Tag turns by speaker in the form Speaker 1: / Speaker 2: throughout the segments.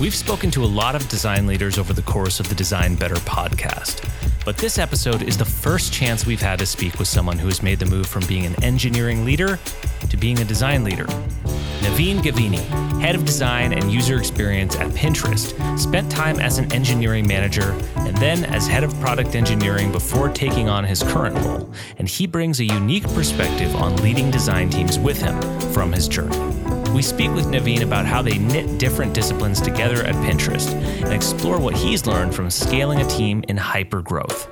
Speaker 1: We've spoken to a lot of design leaders over the course of the Design Better podcast, but this episode is the first chance we've had to speak with someone who has made the move from being an engineering leader to being a design leader. Naveen Gavini, head of design and user experience at Pinterest, spent time as an engineering manager and then as head of product engineering before taking on his current role. And he brings a unique perspective on leading design teams with him from his journey. We speak with Naveen about how they knit different disciplines together at Pinterest and explore what he's learned from scaling a team in hyper growth.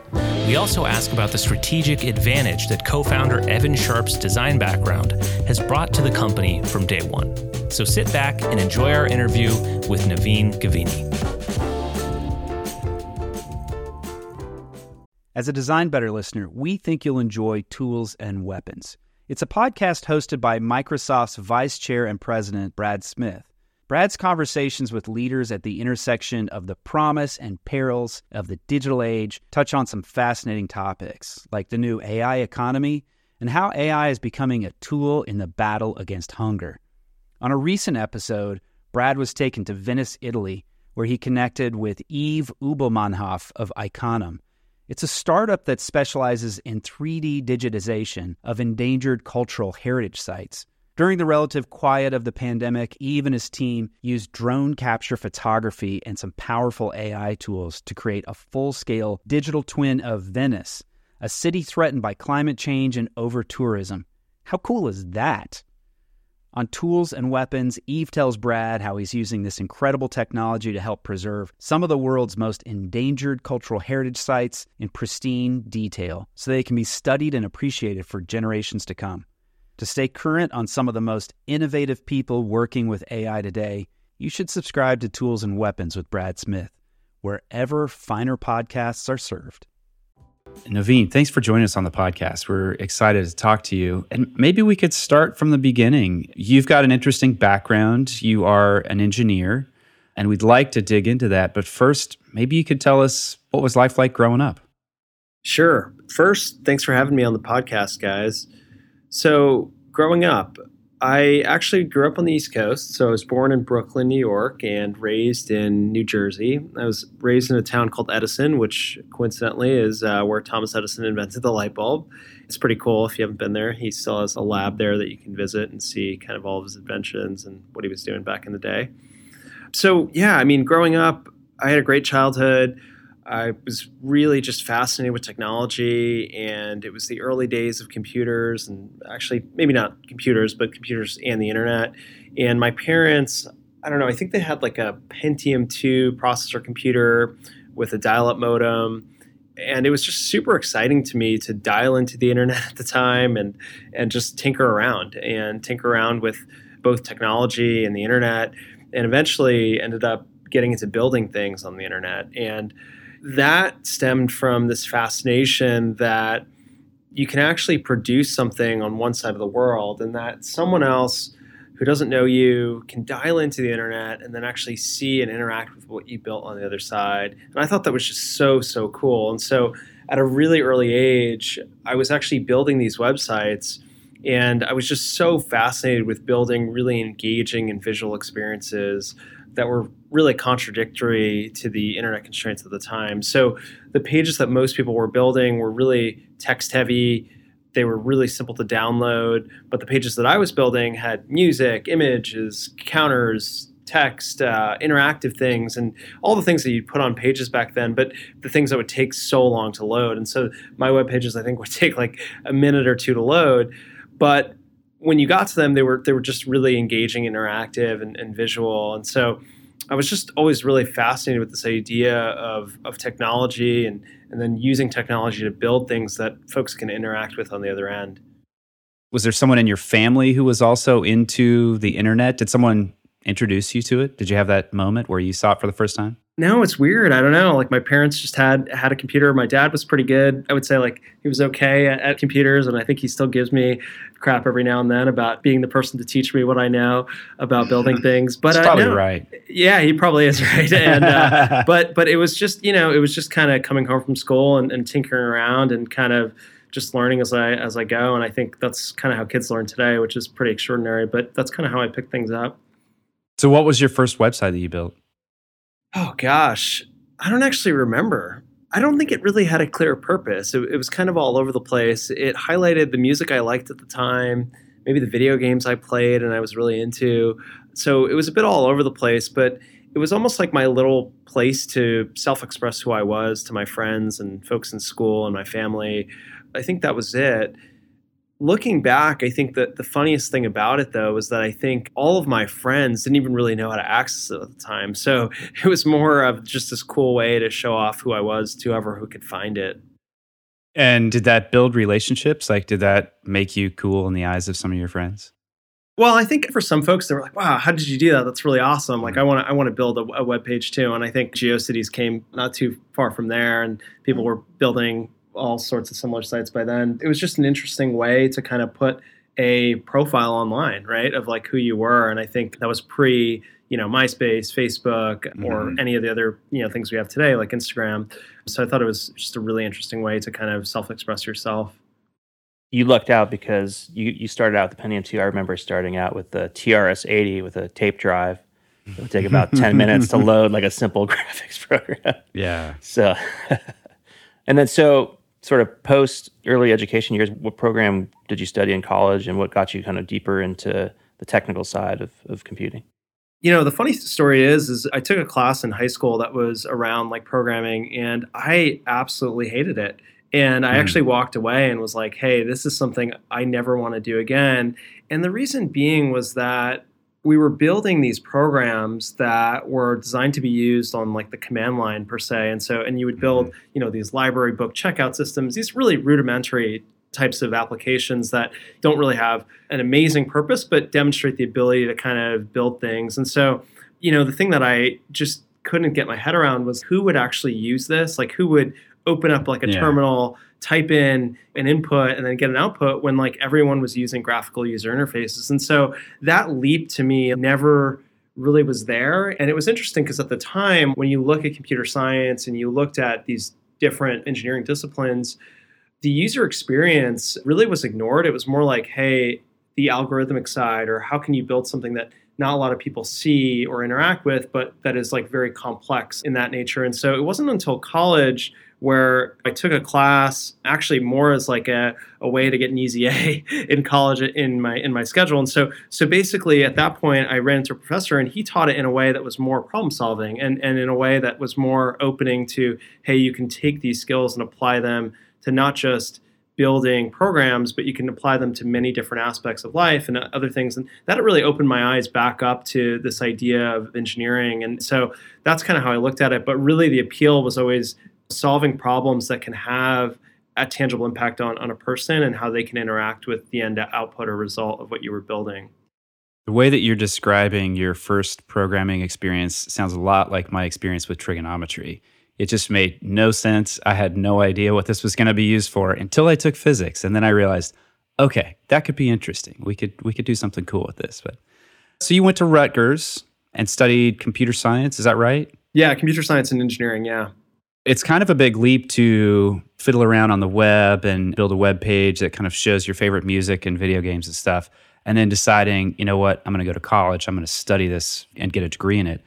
Speaker 1: We also ask about the strategic advantage that co founder Evan Sharp's design background has brought to the company from day one. So sit back and enjoy our interview with Naveen Gavini.
Speaker 2: As a Design Better listener, we think you'll enjoy Tools and Weapons. It's a podcast hosted by Microsoft's Vice Chair and President, Brad Smith. Brad's conversations with leaders at the intersection of the promise and perils of the digital age touch on some fascinating topics, like the new AI economy and how AI is becoming a tool in the battle against hunger. On a recent episode, Brad was taken to Venice, Italy, where he connected with Yves Ubelmannhoff of Iconem it's a startup that specializes in 3D digitization of endangered cultural heritage sites. During the relative quiet of the pandemic, Yves and his team used drone capture photography and some powerful AI tools to create a full scale digital twin of Venice, a city threatened by climate change and over tourism. How cool is that? On tools and weapons, Yves tells Brad how he's using this incredible technology to help preserve some of the world's most endangered cultural heritage sites in pristine detail so they can be studied and appreciated for generations to come. To stay current on some of the most innovative people working with AI today, you should subscribe to Tools and Weapons with Brad Smith, wherever finer podcasts are served. Naveen, thanks for joining us on the podcast. We're excited to talk to you. And maybe we could start from the beginning. You've got an interesting background. You are an engineer, and we'd like to dig into that. But first, maybe you could tell us what was life like growing up?
Speaker 3: Sure. First, thanks for having me on the podcast, guys. So, growing up, I actually grew up on the East Coast. So I was born in Brooklyn, New York, and raised in New Jersey. I was raised in a town called Edison, which coincidentally is uh, where Thomas Edison invented the light bulb. It's pretty cool if you haven't been there. He still has a lab there that you can visit and see kind of all of his inventions and what he was doing back in the day. So, yeah, I mean, growing up, I had a great childhood. I was really just fascinated with technology, and it was the early days of computers, and actually, maybe not computers, but computers and the internet. And my parents, I don't know, I think they had like a Pentium 2 processor computer with a dial up modem. And it was just super exciting to me to dial into the internet at the time and, and just tinker around and tinker around with both technology and the internet. And eventually ended up getting into building things on the internet. And that stemmed from this fascination that you can actually produce something on one side of the world and that someone else who doesn't know you can dial into the internet and then actually see and interact with what you built on the other side. And I thought that was just so, so cool. And so at a really early age, I was actually building these websites and I was just so fascinated with building really engaging and visual experiences that were really contradictory to the internet constraints of the time. So the pages that most people were building were really text heavy. They were really simple to download, but the pages that I was building had music, images, counters, text, uh, interactive things, and all the things that you'd put on pages back then, but the things that would take so long to load. And so my web pages, I think, would take like a minute or two to load. But when you got to them, they were they were just really engaging, interactive, and, and visual. And so I was just always really fascinated with this idea of of technology and and then using technology to build things that folks can interact with on the other end.
Speaker 2: Was there someone in your family who was also into the internet? Did someone introduce you to it? Did you have that moment where you saw it for the first time?
Speaker 3: No, it's weird. I don't know. Like my parents just had had a computer. My dad was pretty good. I would say like he was okay at, at, computers, and I think he still gives me crap every now and then about being the person to teach me what I know about building things.
Speaker 2: But uh, probably no, right.
Speaker 3: Yeah, he probably is right. And uh, but but it was just you know it was just kind of coming home from school and, and tinkering around and kind of just learning as I as I go. And I think that's kind of how kids learn today, which is pretty extraordinary. But that's kind of how I pick things up.
Speaker 2: So, what was your first website that you built?
Speaker 3: Oh gosh, I don't actually remember. I don't think it really had a clear purpose. It, it, was kind of all over the place. It highlighted the music I liked at the time, maybe the video games I played and I was really into. So it was a bit all over the place, but it was almost like my little place to self express who I was to my friends and folks in school and my family. I think that was it looking back, I think that the funniest thing about it though was that I think all of my friends didn't even really know how to access it at the time. So it was more of just this cool way to show off who I was to whoever who could find it.
Speaker 2: And did that build relationships? Like, did that make you cool in the eyes of some of your friends?
Speaker 3: Well, I think for some folks, they were like, "Wow, how did you do that? That's really awesome! Like, mm-hmm. I want to, I want to build a, a web page too." And I think GeoCities came not too far from there, and people mm. were building all sorts of similar sites by then. It was just an interesting way to kind of put a profile online, right, of like who you were. And I think that was pre, you know, MySpace, Facebook, mm-hmm. or any of the other, you know, things we have today, like Instagram. So I thought it was just a really interesting way to kind of self-express yourself.
Speaker 4: You lucked out because you, you started out with the Pentium 2. I remember starting out with the TRS-80 with a tape drive. It would take about 10 minutes to load like a simple graphics program.
Speaker 2: Yeah.
Speaker 4: So, and then so sort of post early education years, what program did you study in college and what got you kind of deeper into the technical side of, of computing?
Speaker 3: You know, the funny story is, is I took a class in high school that was around like programming and I absolutely hated it. And I mm. actually walked away and was like, hey, this is something I never want to do again. And the reason being was that we were building these programs that were designed to be used on like the command line per se. And so and you would build mm-hmm. you know these library book checkout systems these really rudimentary types of applications that don't really have an amazing purpose but demonstrate the ability to kind of build things. And so you know the thing that i just couldn't get my head around was who would actually use this? Like who would open up like a yeah. terminal type in an input and then get an output when like everyone was using graphical user interfaces. And so that leap to me never really was there. And it was interesting because at the time, when you look at computer science and you looked at these different engineering disciplines, the user experience really was ignored. It was more like, hey, the algorithmic side, or how can you build something that not a lot of people see or interact with, but that is like very complex in that nature. And so it wasn't until college where I took a class actually more as like a, a way to get an easy A in college in my in my schedule. And so so basically at that point I ran into a professor and he taught it in a way that was more problem solving and, and in a way that was more opening to, hey, you can take these skills and apply them to not just building programs, but you can apply them to many different aspects of life and other things. And that really opened my eyes back up to this idea of engineering. And so that's kind of how I looked at it. But really, the appeal was always solving problems that can have a tangible impact on, on a person and how they can interact with the end output or result of what you were building.
Speaker 2: The way that you're describing your first programming experience sounds a lot like my experience with trigonometry. It just made no sense. I had no idea what this was going to be used for until I took physics and then I realized, okay, that could be interesting. We could we could do something cool with this. But so you went to Rutgers and studied computer science, is that right?
Speaker 3: Yeah, computer science and engineering, yeah
Speaker 2: it's kind of a big leap to fiddle around on the web and build a web page that kind of shows your favorite music and video games and stuff and then deciding you know what i'm going to go to college i'm going to study this and get a degree in it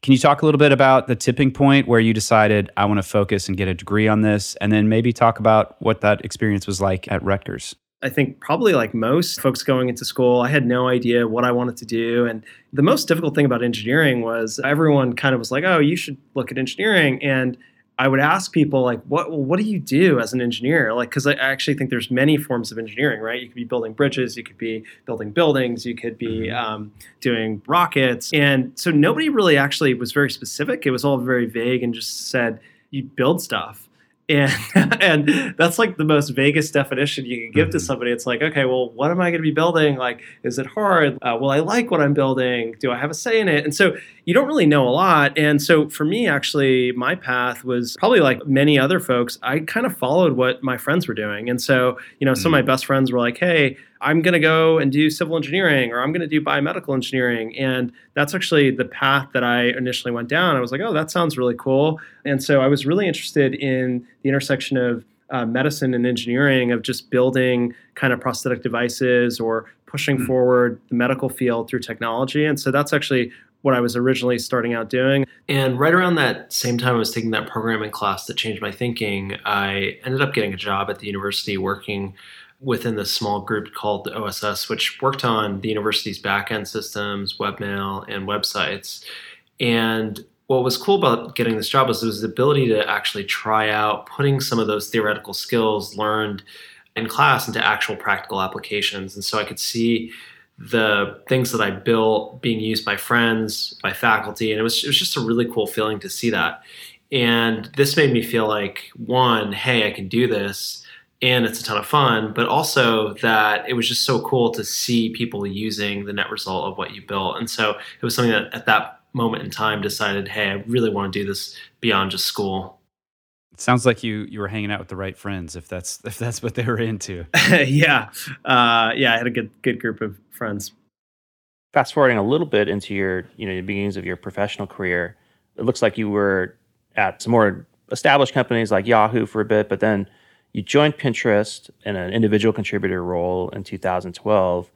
Speaker 2: can you talk a little bit about the tipping point where you decided i want to focus and get a degree on this and then maybe talk about what that experience was like at rutgers
Speaker 3: I think probably like most folks going into school, I had no idea what I wanted to do. And the most difficult thing about engineering was everyone kind of was like, oh, you should look at engineering. And I would ask people like, what what do you do as an engineer? Like, because I actually think there's many forms of engineering, right? You could be building bridges, you could be building buildings, you could be mm-hmm. um, doing rockets, and so nobody really actually was very specific. It was all very vague and just said you build stuff and and that's like the most vaguest definition you can give mm-hmm. to somebody it's like okay well what am i going to be building like is it hard uh, will i like what i'm building do i have a say in it and so you don't really know a lot and so for me actually my path was probably like many other folks i kind of followed what my friends were doing and so you know mm-hmm. some of my mm-hmm. best friends were like hey I'm going to go and do civil engineering or I'm going to do biomedical engineering. And that's actually the path that I initially went down. I was like, oh, that sounds really cool. And so I was really interested in the intersection of uh, medicine and engineering, of just building kind of prosthetic devices or pushing mm-hmm. forward the medical field through technology. And so that's actually what I was originally starting out doing. And right around that same time I was taking that programming class that changed my thinking, I ended up getting a job at the university working within this small group called the OSS, which worked on the university's backend systems, webmail, and websites. And what was cool about getting this job was, it was the ability to actually try out putting some of those theoretical skills learned in class into actual practical applications. And so I could see the things that I built being used by friends, by faculty, and it was it was just a really cool feeling to see that. And this made me feel like one, hey, I can do this and it's a ton of fun, but also that it was just so cool to see people using the net result of what you built. And so it was something that at that moment in time decided, hey, I really want to do this beyond just school.
Speaker 2: It sounds like you you were hanging out with the right friends if that's if that's what they were into.
Speaker 3: yeah, uh, yeah, I had a good good group of friends.
Speaker 4: Fast forwarding a little bit into your you know the beginnings of your professional career, it looks like you were at some more established companies like Yahoo for a bit, but then you joined Pinterest in an individual contributor role in 2012,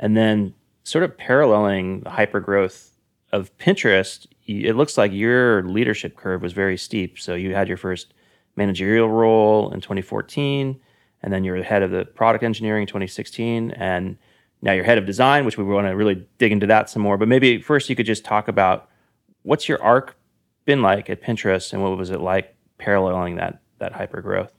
Speaker 4: and then sort of paralleling the hyper growth of Pinterest, it looks like your leadership curve was very steep. So you had your first managerial role in 2014, and then you're head of the product engineering in 2016, and now you're head of design, which we want to really dig into that some more. But maybe first you could just talk about what's your arc been like at Pinterest, and what was it like paralleling that that hyper growth?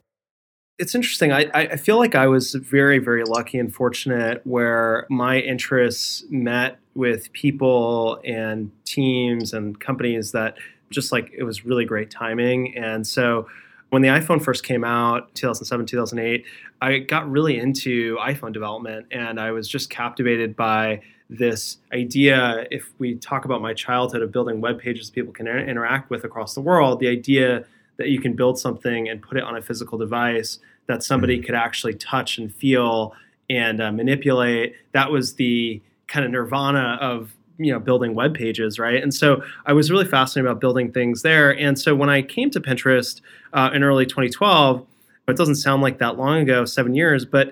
Speaker 3: It's interesting. I, I feel like I was very, very lucky and fortunate where my interests met with people and teams and companies that just like it was really great timing. And so when the iPhone first came out, 2007, 2008, I got really into iPhone development and I was just captivated by this idea. If we talk about my childhood of building web pages people can interact with across the world, the idea that you can build something and put it on a physical device that somebody mm-hmm. could actually touch and feel and uh, manipulate. That was the kind of nirvana of you know building web pages right and so i was really fascinated about building things there and so when i came to pinterest uh, in early 2012 it doesn't sound like that long ago seven years but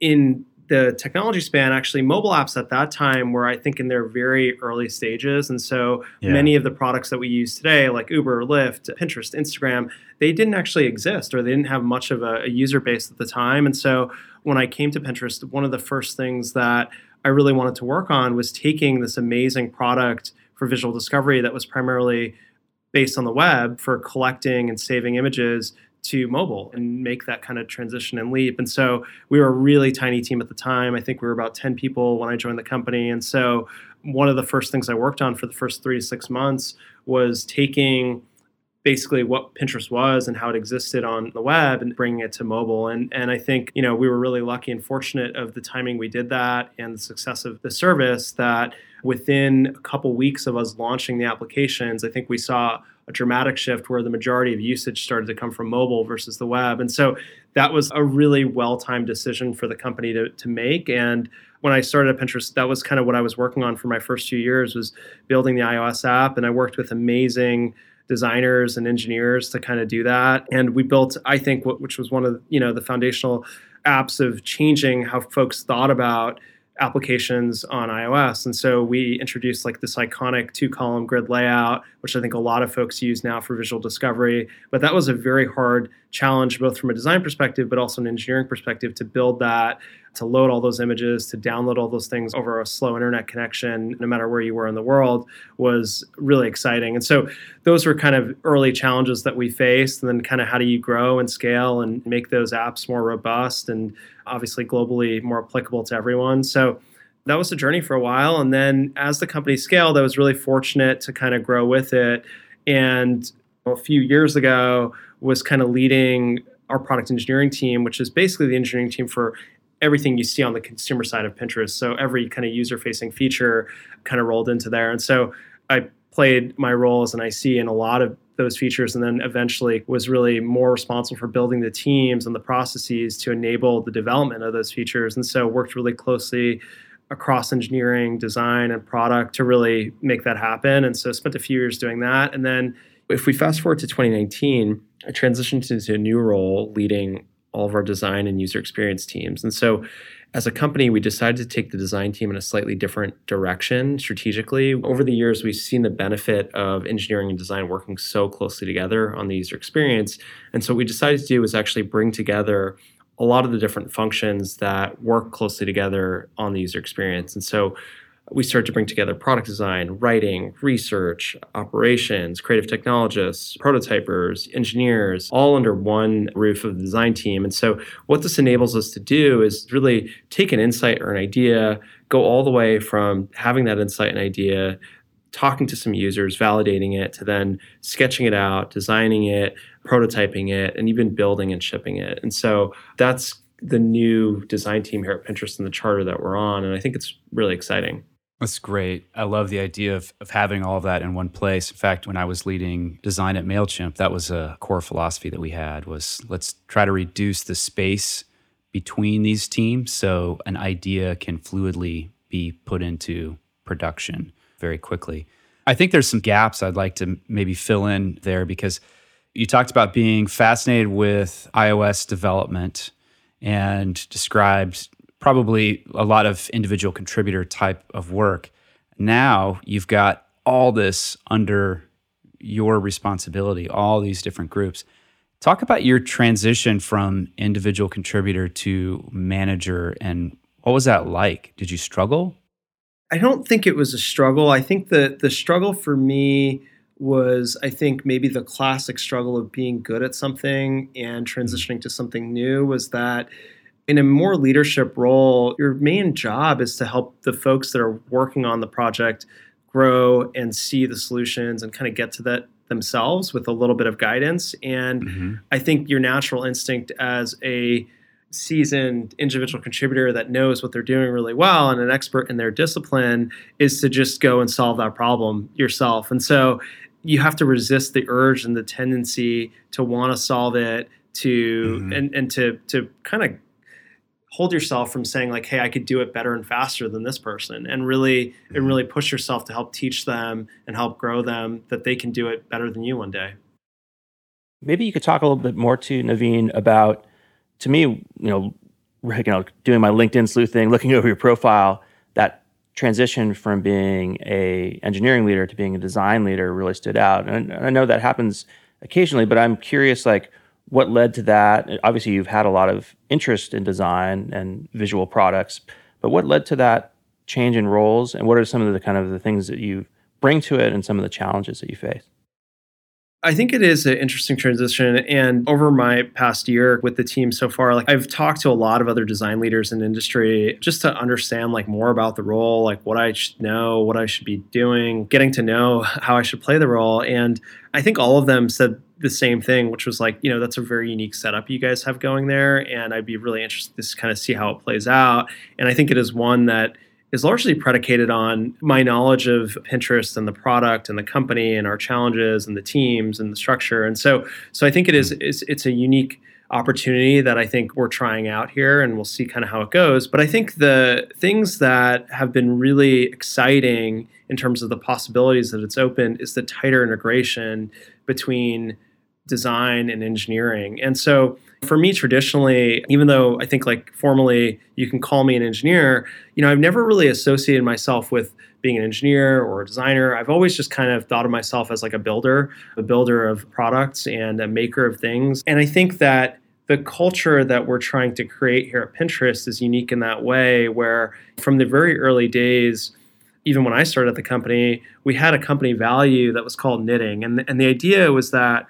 Speaker 3: in the technology span, actually, mobile apps at that time were, I think, in their very early stages. And so yeah. many of the products that we use today, like Uber, Lyft, Pinterest, Instagram, they didn't actually exist or they didn't have much of a, a user base at the time. And so when I came to Pinterest, one of the first things that I really wanted to work on was taking this amazing product for visual discovery that was primarily based on the web for collecting and saving images to mobile and make that kind of transition and leap. And so we were a really tiny team at the time. I think we were about 10 people when I joined the company. And so one of the first things I worked on for the first three to six months was taking basically what Pinterest was and how it existed on the web and bringing it to mobile. And and I think you know we were really lucky and fortunate of the timing we did that and the success of the service that within a couple weeks of us launching the applications, I think we saw a dramatic shift where the majority of usage started to come from mobile versus the web. And so that was a really well-timed decision for the company to, to make. And when I started at Pinterest, that was kind of what I was working on for my first few years was building the iOS app. And I worked with amazing designers and engineers to kind of do that. And we built, I think, which was one of you know the foundational apps of changing how folks thought about applications on iOS. And so we introduced like this iconic two column grid layout, which I think a lot of folks use now for visual discovery. But that was a very hard challenge, both from a design perspective, but also an engineering perspective to build that to load all those images, to download all those things over a slow internet connection, no matter where you were in the world, was really exciting. And so those were kind of early challenges that we faced. And then kind of how do you grow and scale and make those apps more robust and obviously globally more applicable to everyone. So that was a journey for a while. And then as the company scaled, I was really fortunate to kind of grow with it. And a few years ago was kind of leading our product engineering team, which is basically the engineering team for everything you see on the consumer side of Pinterest. So every kind of user facing feature kind of rolled into there. And so I played my role as an IC in a lot of those features and then eventually was really more responsible for building the teams and the processes to enable the development of those features. And so worked really closely across engineering, design, and product to really make that happen. And so spent a few years doing that. And then if we fast forward to 2019, I transitioned into a new role leading all of our design and user experience teams. And so as a company, we decided to take the design team in a slightly different direction strategically. Over the years, we've seen the benefit of engineering and design working so closely together on the user experience. And so, what we decided to do was actually bring together a lot of the different functions that work closely together on the user experience. And so, we started to bring together product design, writing, research, operations, creative technologists, prototypers, engineers, all under one roof of the design team. And so, what this enables us to do is really take an insight or an idea, go all the way from having that insight and idea, talking to some users, validating it, to then sketching it out, designing it, prototyping it, and even building and shipping it. And so, that's the new design team here at Pinterest and the charter that we're on. And I think it's really exciting.
Speaker 2: That's great. I love the idea of, of having all of that in one place. In fact, when I was leading design at MailChimp, that was a core philosophy that we had was let's try to reduce the space between these teams so an idea can fluidly be put into production very quickly. I think there's some gaps I'd like to maybe fill in there because you talked about being fascinated with iOS development and described probably a lot of individual contributor type of work. Now you've got all this under your responsibility, all these different groups. Talk about your transition from individual contributor to manager and what was that like? Did you struggle?
Speaker 3: I don't think it was a struggle. I think that the struggle for me was, I think, maybe the classic struggle of being good at something and mm-hmm. transitioning to something new was that in a more leadership role, your main job is to help the folks that are working on the project grow and see the solutions and kind of get to that themselves with a little bit of guidance. And mm-hmm. I think your natural instinct as a seasoned individual contributor that knows what they're doing really well and an expert in their discipline is to just go and solve that problem yourself. And so you have to resist the urge and the tendency to want to solve it to mm-hmm. and and to to kind of hold yourself from saying like hey i could do it better and faster than this person and really and really push yourself to help teach them and help grow them that they can do it better than you one day.
Speaker 4: Maybe you could talk a little bit more to naveen about to me you know you know doing my linkedin sleuthing looking over your profile that transition from being a engineering leader to being a design leader really stood out. And i know that happens occasionally but i'm curious like what led to that? Obviously, you've had a lot of interest in design and visual products, but what led to that change in roles, and what are some of the kind of the things that you bring to it, and some of the challenges that you face?
Speaker 3: I think it is an interesting transition. And over my past year with the team so far, like I've talked to a lot of other design leaders in industry just to understand like more about the role, like what I should know, what I should be doing, getting to know how I should play the role. And I think all of them said the same thing, which was like, you know, that's a very unique setup you guys have going there. And I'd be really interested to kind of see how it plays out. And I think it is one that is largely predicated on my knowledge of Pinterest and the product and the company and our challenges and the teams and the structure. And so, so I think it is it's, it's a unique opportunity that I think we're trying out here and we'll see kind of how it goes. But I think the things that have been really exciting in terms of the possibilities that it's opened is the tighter integration between design and engineering. And so for me traditionally, even though I think like formally you can call me an engineer, you know, I've never really associated myself with being an engineer or a designer. I've always just kind of thought of myself as like a builder, a builder of products and a maker of things. And I think that the culture that we're trying to create here at Pinterest is unique in that way where from the very early days even when I started at the company, we had a company value that was called knitting. And, and the idea was that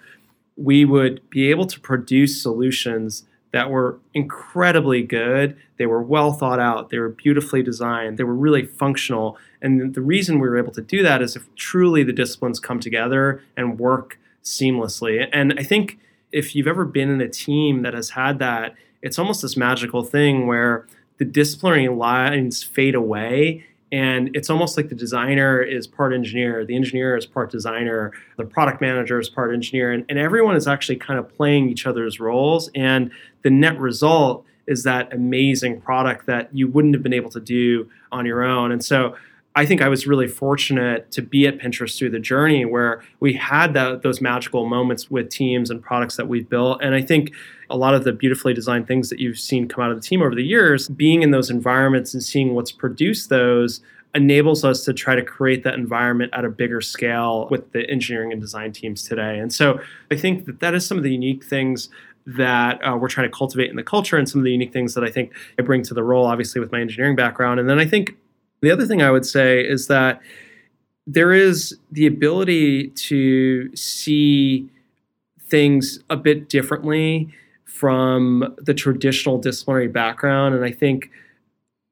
Speaker 3: we would be able to produce solutions that were incredibly good. They were well thought out. They were beautifully designed. They were really functional. And the reason we were able to do that is if truly the disciplines come together and work seamlessly. And I think if you've ever been in a team that has had that, it's almost this magical thing where the disciplinary lines fade away and it's almost like the designer is part engineer, the engineer is part designer, the product manager is part engineer, and, and everyone is actually kind of playing each other's roles. And the net result is that amazing product that you wouldn't have been able to do on your own. And so I think I was really fortunate to be at Pinterest through the journey where we had that, those magical moments with teams and products that we've built. And I think a lot of the beautifully designed things that you've seen come out of the team over the years, being in those environments and seeing what's produced those enables us to try to create that environment at a bigger scale with the engineering and design teams today. And so I think that that is some of the unique things that uh, we're trying to cultivate in the culture and some of the unique things that I think I bring to the role, obviously, with my engineering background. And then I think the other thing I would say is that there is the ability to see things a bit differently from the traditional disciplinary background. And I think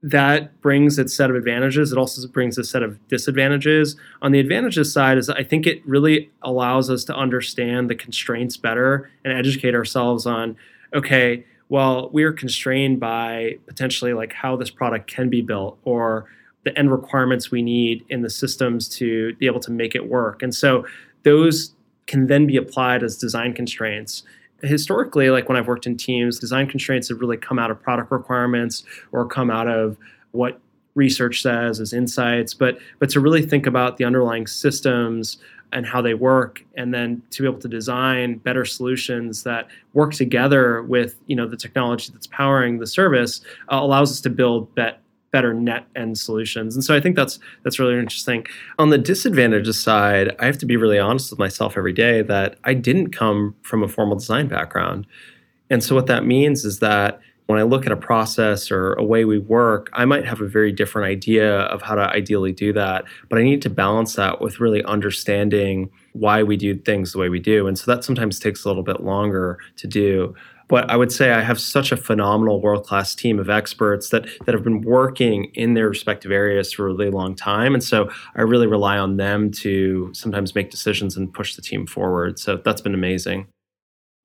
Speaker 3: that brings its set of advantages. It also brings a set of disadvantages. On the advantages side, is I think it really allows us to understand the constraints better and educate ourselves on, okay, well, we are constrained by potentially like how this product can be built or the end requirements we need in the systems to be able to make it work. And so those can then be applied as design constraints historically, like when I've worked in teams, design constraints have really come out of product requirements or come out of what research says as insights, but but to really think about the underlying systems and how they work and then to be able to design better solutions that work together with you know the technology that's powering the service uh, allows us to build bet, better net end solutions. And so I think that's that's really interesting. On the disadvantages side, I have to be really honest with myself every day that I didn't come from a formal design background. And so what that means is that when I look at a process or a way we work, I might have a very different idea of how to ideally do that, but I need to balance that with really understanding why we do things the way we do. And so that sometimes takes a little bit longer to do. But I would say I have such a phenomenal world class team of experts that, that have been working in their respective areas for a really long time. And so I really rely on them to sometimes make decisions and push the team forward. So that's been amazing.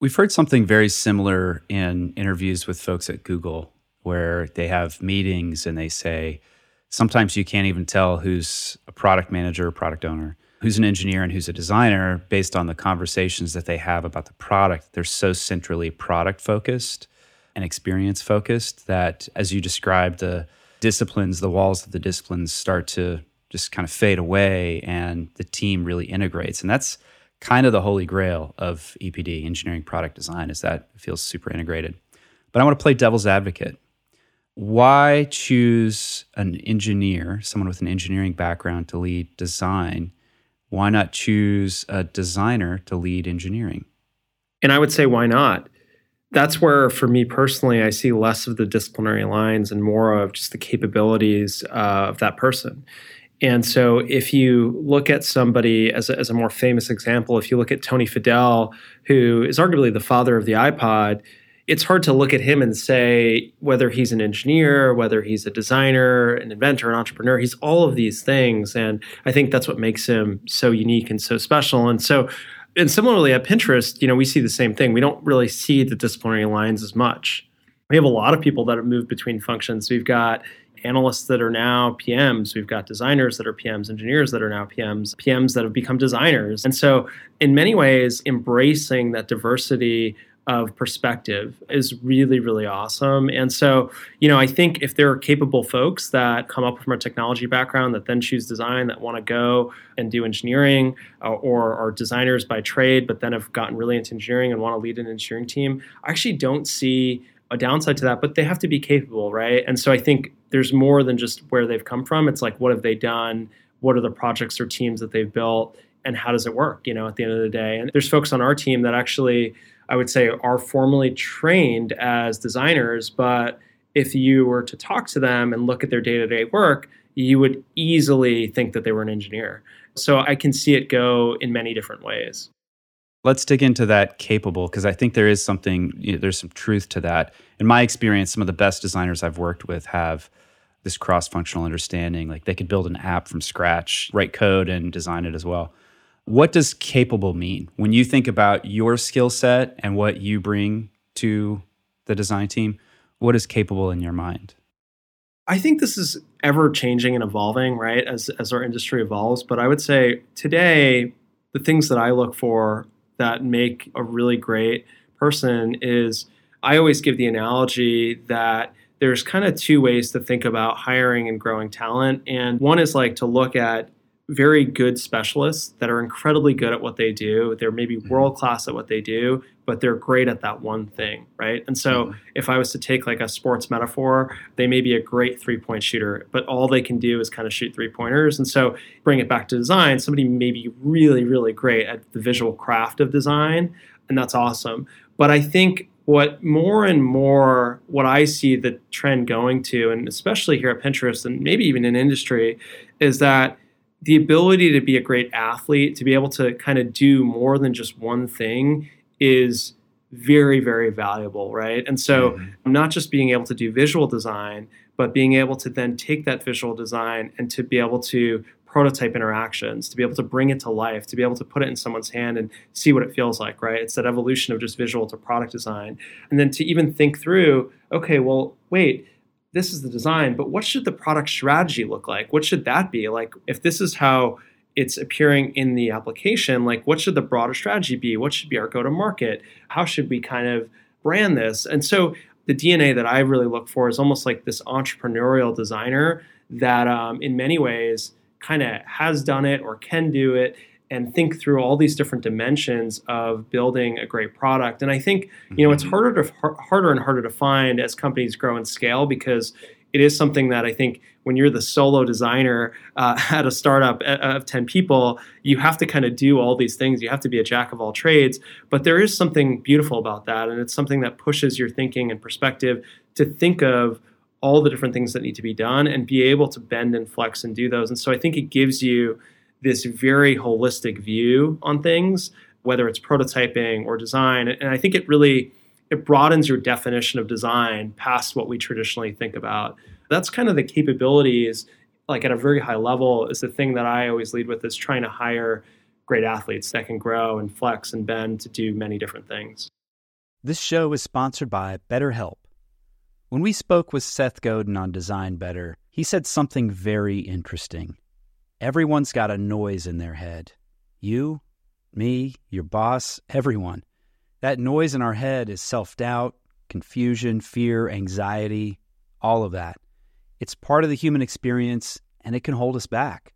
Speaker 2: We've heard something very similar in interviews with folks at Google where they have meetings and they say, sometimes you can't even tell who's a product manager or product owner who's an engineer and who's a designer based on the conversations that they have about the product. They're so centrally product focused and experience focused that, as you described, the disciplines, the walls of the disciplines start to just kind of fade away and the team really integrates. And that's kind of the holy grail of EPD, engineering product design, is that it feels super integrated. But I want to play devil's advocate. Why choose an engineer, someone with an engineering background, to lead design why not choose a designer to lead engineering?
Speaker 3: And I would say, why not? That's where, for me personally, I see less of the disciplinary lines and more of just the capabilities uh, of that person. And so, if you look at somebody as a, as a more famous example, if you look at Tony Fadell, who is arguably the father of the iPod, it's hard to look at him and say whether he's an engineer, whether he's a designer, an inventor, an entrepreneur. He's all of these things. And I think that's what makes him so unique and so special. And so, and similarly at Pinterest, you know, we see the same thing. We don't really see the disciplinary lines as much. We have a lot of people that have moved between functions. We've got analysts that are now PMs. We've got designers that are PMs, engineers that are now PMs, PMs that have become designers. And so, in many ways, embracing that diversity of perspective is really really awesome. And so you know i think if there are capable folks that come up from a technology background that then choose design that want to go and do engineering uh, or are designers by trade but then have gotten really into engineering and want to lead an engineering team i actually don't see a downside to that but they have to be capable right? And so i think there's more than just where they've come from. It's like what have they done? What are the projects or teams that they've built? And how does it work you know at the end of the day? And there's folks on our team that actually I would say, are formally trained as designers, but if you were to talk to them and look at their day to day work, you would easily think that they were an engineer. So I can see it go in many different ways.
Speaker 2: Let's dig into that capable because I think there is something, you know, there's some truth to that. In my experience, some of the best designers I've worked with have this cross functional understanding. Like they could build an app from scratch, write code, and design it as well. What does capable mean when you think about your skill set and what you bring to the design team? What is capable in your mind?
Speaker 3: I think this is ever changing and evolving, right, as, as our industry evolves. But I would say today, the things that I look for that make a really great person is I always give the analogy that there's kind of two ways to think about hiring and growing talent. And one is like to look at very good specialists that are incredibly good at what they do. They're maybe mm-hmm. world class at what they do, but they're great at that one thing, right? And so mm-hmm. if I was to take like a sports metaphor, they may be a great three point shooter, but all they can do is kind of shoot three pointers. And so bring it back to design, somebody may be really, really great at the visual craft of design, and that's awesome. But I think what more and more what I see the trend going to, and especially here at Pinterest and maybe even in industry, is that the ability to be a great athlete, to be able to kind of do more than just one thing is very, very valuable, right? And so, mm-hmm. not just being able to do visual design, but being able to then take that visual design and to be able to prototype interactions, to be able to bring it to life, to be able to put it in someone's hand and see what it feels like, right? It's that evolution of just visual to product design. And then to even think through, okay, well, wait, this is the design, but what should the product strategy look like? What should that be? Like, if this is how it's appearing in the application, like, what should the broader strategy be? What should be our go to market? How should we kind of brand this? And so, the DNA that I really look for is almost like this entrepreneurial designer that, um, in many ways, kind of has done it or can do it and think through all these different dimensions of building a great product. And I think you know it's mm-hmm. harder to harder and harder to find as companies grow and scale because it is something that I think when you're the solo designer uh, at a startup uh, of 10 people, you have to kind of do all these things. You have to be a jack of all trades. But there is something beautiful about that. And it's something that pushes your thinking and perspective to think of all the different things that need to be done and be able to bend and flex and do those. And so I think it gives you this very holistic view on things, whether it's prototyping or design. And I think it really it broadens your definition of design past what we traditionally think about. That's kind of the capabilities, like at a very high level, is the thing that I always lead with is trying to hire great athletes that can grow and flex and bend to do many different things.
Speaker 2: This show is sponsored by BetterHelp. When we spoke with Seth Godin on Design Better, he said something very interesting. Everyone's got a noise in their head. You, me, your boss, everyone. That noise in our head is self doubt, confusion, fear, anxiety, all of that. It's part of the human experience and it can hold us back.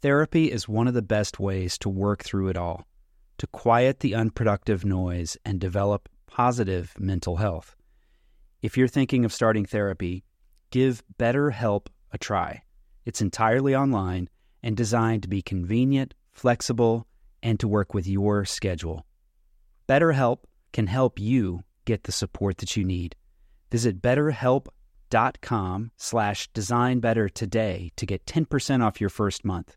Speaker 2: Therapy is one of the best ways to work through it all, to quiet the unproductive noise and develop positive mental health. If you're thinking of starting therapy, give BetterHelp a try. It's entirely online and designed to be convenient, flexible, and to work with your schedule. BetterHelp can help you get the support that you need. Visit betterhelp.com slash designbetter today to get 10% off your first month.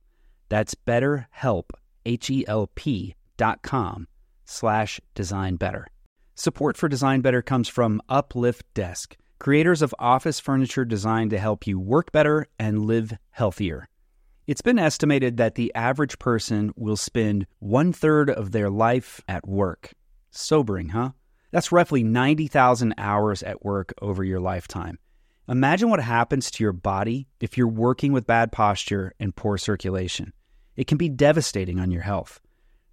Speaker 2: That's betterhelp, H-E-L-P dot com slash designbetter. Support for Design Better comes from Uplift Desk creators of office furniture designed to help you work better and live healthier. It's been estimated that the average person will spend one third of their life at work. Sobering, huh? That's roughly 90,000 hours at work over your lifetime. Imagine what happens to your body if you're working with bad posture and poor circulation. It can be devastating on your health.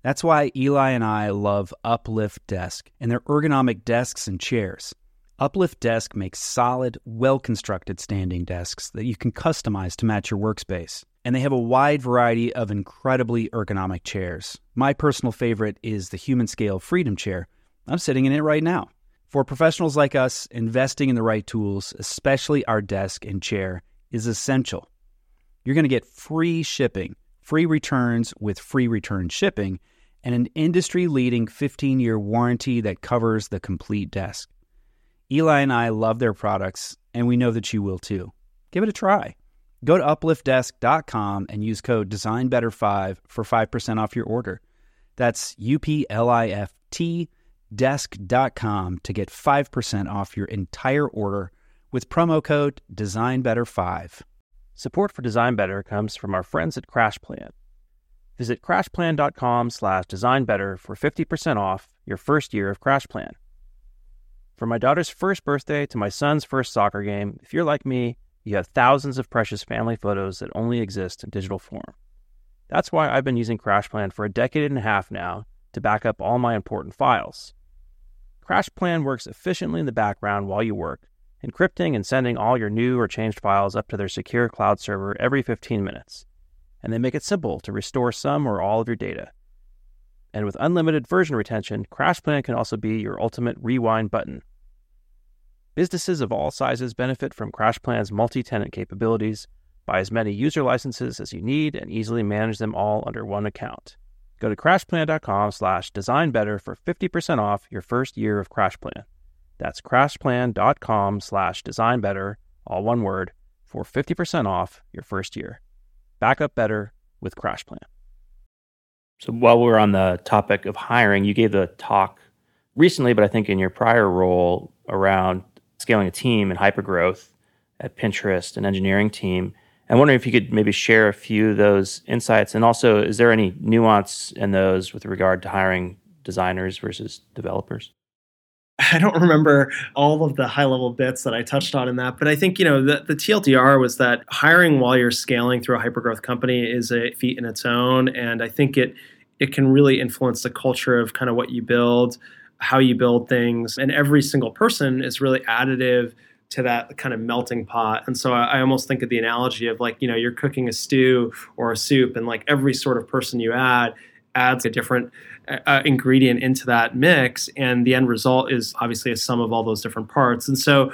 Speaker 2: That's why Eli and I love Uplift Desk and their ergonomic desks and chairs. Uplift Desk makes solid, well constructed standing desks that you can customize to match your workspace. And they have a wide variety of incredibly ergonomic chairs. My personal favorite is the Humanscale Freedom Chair. I'm sitting in it right now. For professionals like us, investing in the right tools, especially our desk and chair, is essential. You're going to get free shipping, free returns with free return shipping, and an industry leading 15 year warranty that covers the complete desk. Eli and I love their products, and we know that you will too. Give it a try. Go to upliftdesk.com and use code DesignBetter5 for 5% off your order. That's U P L I F T desk.com to get 5% off your entire order with promo code DesignBetter5.
Speaker 4: Support for Design Better comes from our friends at CrashPlan. Visit crashplan.com slash designbetter for 50% off your first year of CrashPlan. From my daughter's first birthday to my son's first soccer game, if you're like me, you have thousands of precious family photos that only exist in digital form. That's why I've been using CrashPlan for a decade and a half now to back up all my important files. CrashPlan works efficiently in the background while you work, encrypting and sending all your new or changed files up to their secure cloud server every 15 minutes. And they make it simple to restore some or all of your data. And with unlimited version retention, CrashPlan can also be your ultimate rewind button. Businesses of all sizes benefit from CrashPlan's multi tenant capabilities. Buy as many user licenses as you need and easily manage them all under one account. Go to crashplan.com slash designbetter for 50% off your first year of CrashPlan. That's crashplan.com slash designbetter, all one word, for 50% off your first year. Backup better with CrashPlan. So while we're on the topic of hiring, you gave the talk recently, but I think in your prior role around scaling a team and hypergrowth at Pinterest, an engineering team. I'm wondering if you could maybe share a few of those insights. And also, is there any nuance in those with regard to hiring designers versus developers?
Speaker 3: I don't remember all of the high level bits that I touched on in that, but I think you know the, the TLDR was that hiring while you're scaling through a hypergrowth company is a feat in its own, and I think it it can really influence the culture of kind of what you build, how you build things, and every single person is really additive to that kind of melting pot. And so I, I almost think of the analogy of like you know you're cooking a stew or a soup, and like every sort of person you add adds a different uh, ingredient into that mix, and the end result is obviously a sum of all those different parts. And so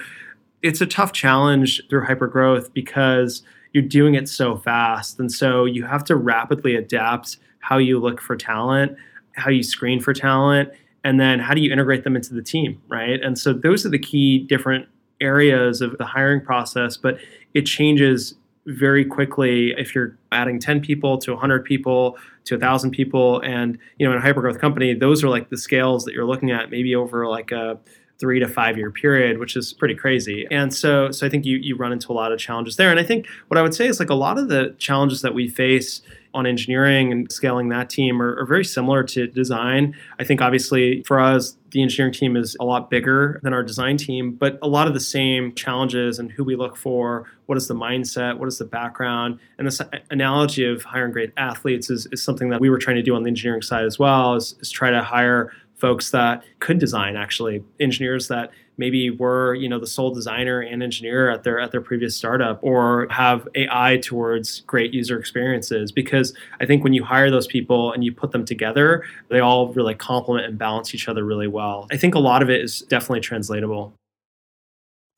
Speaker 3: it's a tough challenge through hypergrowth because you're doing it so fast, and so you have to rapidly adapt how you look for talent, how you screen for talent, and then how do you integrate them into the team, right? And so those are the key different areas of the hiring process, but it changes very quickly if you're adding 10 people to 100 people to 1000 people. And you know in a hypergrowth company those are like the scales that you're looking at maybe over like a three to five year period which is pretty crazy. And so so i think you you run into a lot of challenges there. And i think what i would say is like a lot of the challenges that we face on engineering and scaling that team are, are, very similar to design. I think obviously for us, the engineering team is a lot bigger than our design team, but a lot of the same challenges and who we look for, what is the mindset, what is the background, and this analogy of hiring great athletes is, is something that we were trying to do on the engineering side as well, is, is try to hire folks that could design actually engineers that maybe were you know the sole designer and engineer at their at their previous startup or have AI towards great user experiences because I think when you hire those people and you put them together they all really complement and balance each other really well. I think a lot of it is definitely translatable.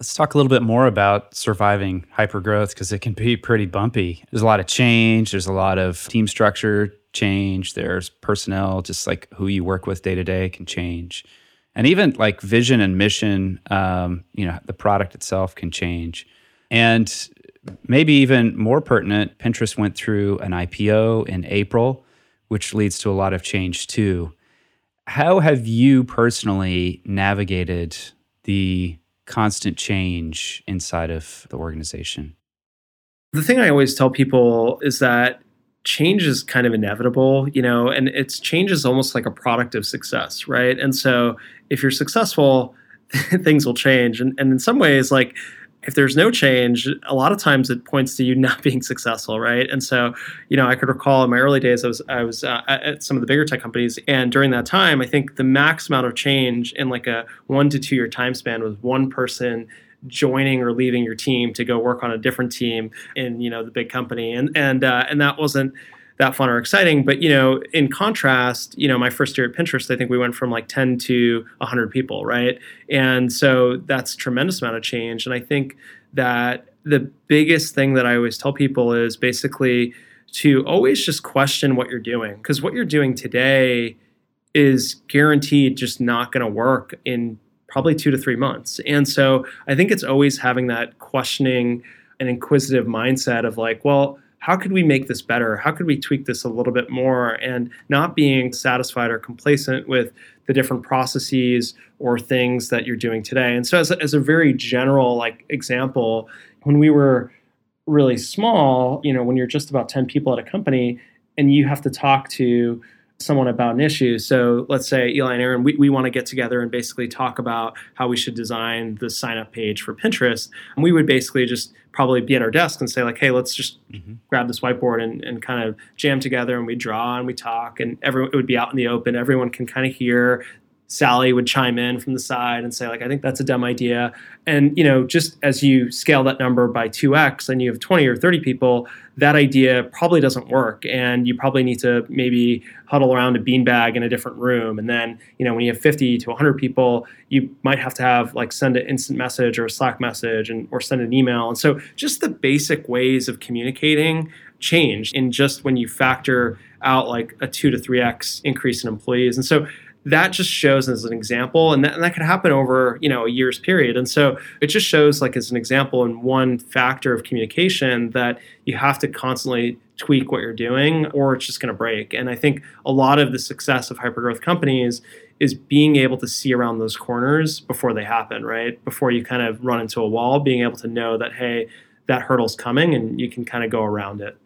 Speaker 2: Let's talk a little bit more about surviving hypergrowth because it can be pretty bumpy. There's a lot of change, there's a lot of team structure change, there's personnel, just like who you work with day to day can change and even like vision and mission um, you know the product itself can change. And maybe even more pertinent pinterest went through an ipo in april which leads to a lot of change too. How have you personally navigated the constant change inside of the organization?
Speaker 3: The thing i always tell people is that change is kind of inevitable, you know, and it's change is almost like a product of success, right? And so if you're successful, things will change. And, and in some ways, like if there's no change, a lot of times it points to you not being successful, right? And so, you know, I could recall in my early days, I was I was uh, at some of the bigger tech companies, and during that time, I think the max amount of change in like a one to two year time span was one person joining or leaving your team to go work on a different team in you know the big company and and uh, and that wasn't that fun or exciting but you know in contrast you know my first year at pinterest i think we went from like 10 to 100 people right and so that's tremendous amount of change and i think that the biggest thing that i always tell people is basically to always just question what you're doing because what you're doing today is guaranteed just not going to work in probably two to three months. And so I think it's always having that questioning and inquisitive mindset of like, well, how could we make this better? How could we tweak this a little bit more? And not being satisfied or complacent with the different processes or things that you're doing today. And so, as a, as a very general like example, when we were really small, you know, when you're just about 10 people at a company and you have to talk to someone about an issue. So let's say Eli and Aaron, we, we want to get together and basically talk about how we should design the sign up page for Pinterest. And we would basically just probably be at our desk and say like, hey, let's just mm-hmm. grab this whiteboard and, and kind of jam together and we draw and we talk and everyone it would be out in the open. Everyone can kind of hear Sally would chime in from the side and say like I think that's a dumb idea. And you know just as you scale that number by 2x and you have 20 or 30 people that idea probably doesn't work. And you probably need to maybe huddle around a beanbag in a different room. And then you know when you have 50 to 100 people you might have to have like send an instant message or a slack message and or send an email. And so just the basic ways of communicating change in just when you factor out like a 2 to 3x increase in employees. And so that just shows as an example and that, and that could happen over you know a year's period. And so it just shows like as an example and one factor of communication that you have to constantly tweak what you're doing or it's just going to break. And i think a lot of the success of hypergrowth companies is being able to see around those corners before they happen right? Before you kind of run into a wall being able to know that hey that hurdle's coming and you can kind of go around it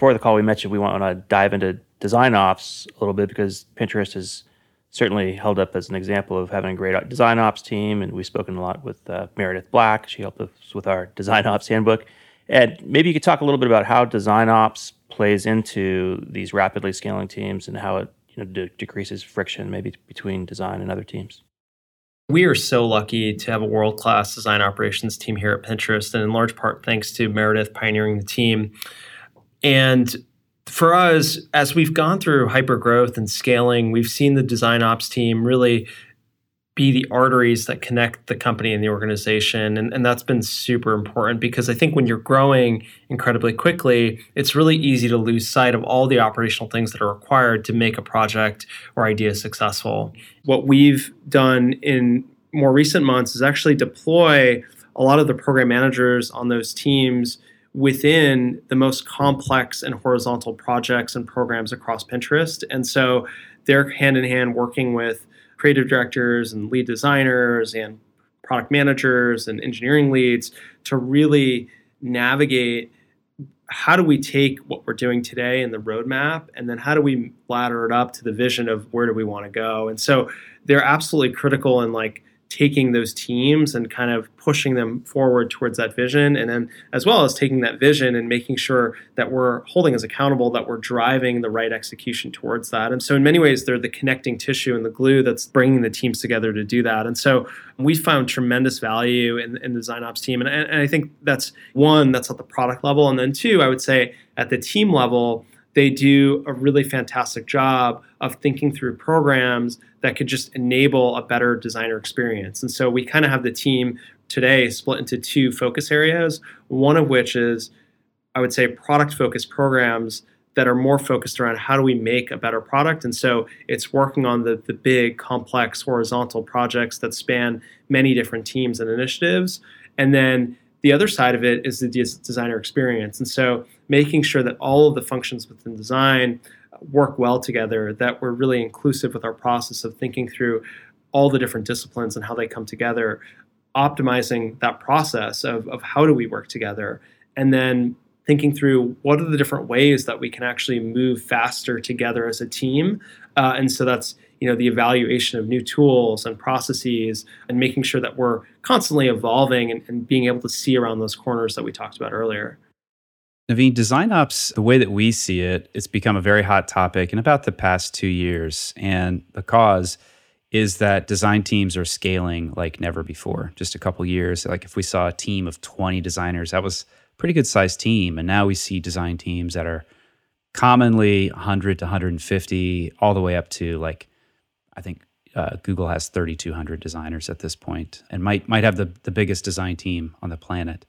Speaker 4: before the call we mentioned we want to dive into design ops a little bit because Pinterest is certainly held up as an example of having a great design ops team. And we've spoken a lot with uh, Meredith Black. She helped us with our design ops handbook. And maybe you could talk a little bit about how design ops plays into these rapidly scaling teams and how it you know, de- decreases friction maybe between design and other teams.
Speaker 3: We are so lucky to have a world class design operations team here at Pinterest, and in large part thanks to Meredith pioneering the team. And for us, as we've gone through hyper growth and scaling, we've seen the design ops team really be the arteries that connect the company and the organization. And, and that's been super important because I think when you're growing incredibly quickly, it's really easy to lose sight of all the operational things that are required to make a project or idea successful. What we've done in more recent months is actually deploy a lot of the program managers on those teams within the most complex and horizontal projects and programs across Pinterest. And so they're hand in hand working with creative directors and lead designers and product managers and engineering leads to really navigate how do we take what we're doing today in the roadmap and then how do we ladder it up to the vision of where do we want to go and so they're absolutely critical in like taking those teams and kind of pushing them forward towards that vision and then as well as taking that vision and making sure that we're holding us accountable that we're driving the right execution towards that. And so in many ways they're the connecting tissue and the glue that's bringing the teams together to do that. And so we found tremendous value in, in the design ops team and, and i think that's one that's at the product level and then two i would say at the team level they do a really fantastic job of thinking through programs that could just enable a better designer experience. And so we kind of have the team today split into two focus areas, one of which is, I would say, product focused programs that are more focused around how do we make a better product. And so it's working on the, the big, complex, horizontal projects that span many different teams and initiatives. And then the other side of it is the designer experience. And so making sure that all of the functions within design work well together, that we're really inclusive with our process of thinking through all the different disciplines and how they come together, optimizing that process of, of how do we work together, and then thinking through what are the different ways that we can actually move faster together as a team. Uh, and so that's you know the evaluation of new tools and processes and making sure that we're constantly evolving and, and being able to see around those corners that we talked about earlier.
Speaker 2: Naveen, design ops, the way that we see it, it's become a very hot topic in about the past two years. And the cause is that design teams are scaling like never before. Just a couple years, like if we saw a team of 20 designers, that was a pretty good sized team. And now we see design teams that are commonly 100 to 150, all the way up to like, I think uh, Google has 3,200 designers at this point and might, might have the, the biggest design team on the planet.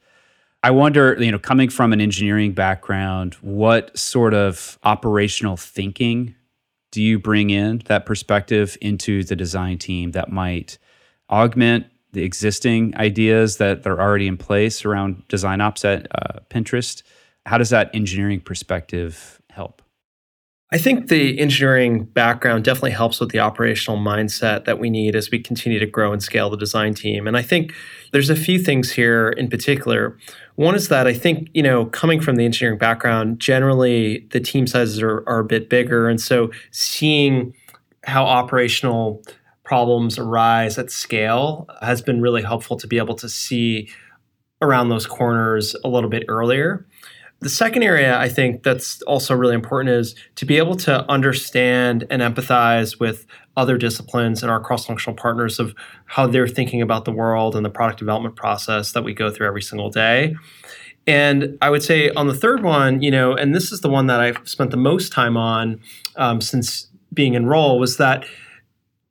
Speaker 2: I wonder, you know, coming from an engineering background, what sort of operational thinking do you bring in that perspective into the design team that might augment the existing ideas that are already in place around design ops at uh, Pinterest? How does that engineering perspective help?
Speaker 3: I think the engineering background definitely helps with the operational mindset that we need as we continue to grow and scale the design team. And I think there's a few things here in particular. One is that I think, you know, coming from the engineering background, generally the team sizes are, are a bit bigger. And so seeing how operational problems arise at scale has been really helpful to be able to see around those corners a little bit earlier. The second area I think that's also really important is to be able to understand and empathize with other disciplines and our cross functional partners of how they're thinking about the world and the product development process that we go through every single day. And I would say on the third one, you know, and this is the one that I've spent the most time on um, since being in role, was that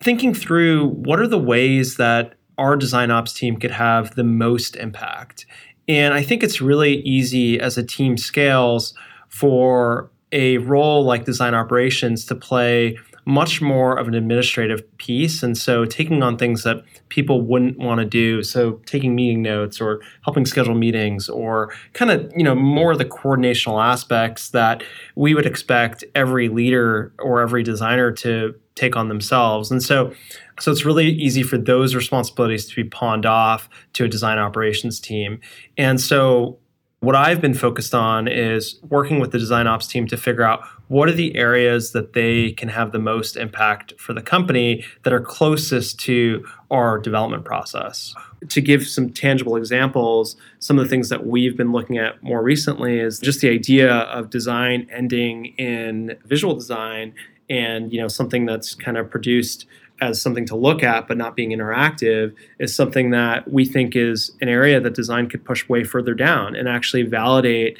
Speaker 3: thinking through what are the ways that our design ops team could have the most impact. And I think it's really easy as a team scales for a role like design operations to play much more of an administrative piece. And so taking on things that people wouldn't want to do. So taking meeting notes or helping schedule meetings or kind of, you know, more of the coordinational aspects that we would expect every leader or every designer to take on themselves. And so so it's really easy for those responsibilities to be pawned off to a design operations team. And so what I've been focused on is working with the design ops team to figure out what are the areas that they can have the most impact for the company that are closest to our development process. To give some tangible examples, some of the things that we've been looking at more recently is just the idea of design ending in visual design and you know something that's kind of produced as something to look at but not being interactive is something that we think is an area that design could push way further down and actually validate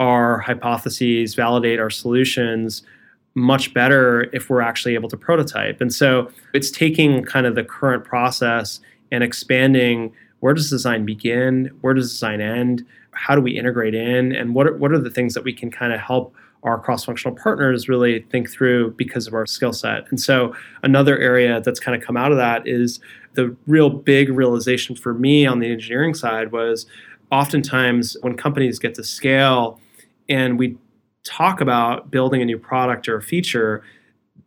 Speaker 3: our hypotheses, validate our solutions much better if we're actually able to prototype. And so it's taking kind of the current process and expanding where does design begin? Where does design end? How do we integrate in? And what are, what are the things that we can kind of help our cross-functional partners really think through because of our skill set. And so another area that's kind of come out of that is the real big realization for me on the engineering side was oftentimes when companies get to scale and we talk about building a new product or a feature,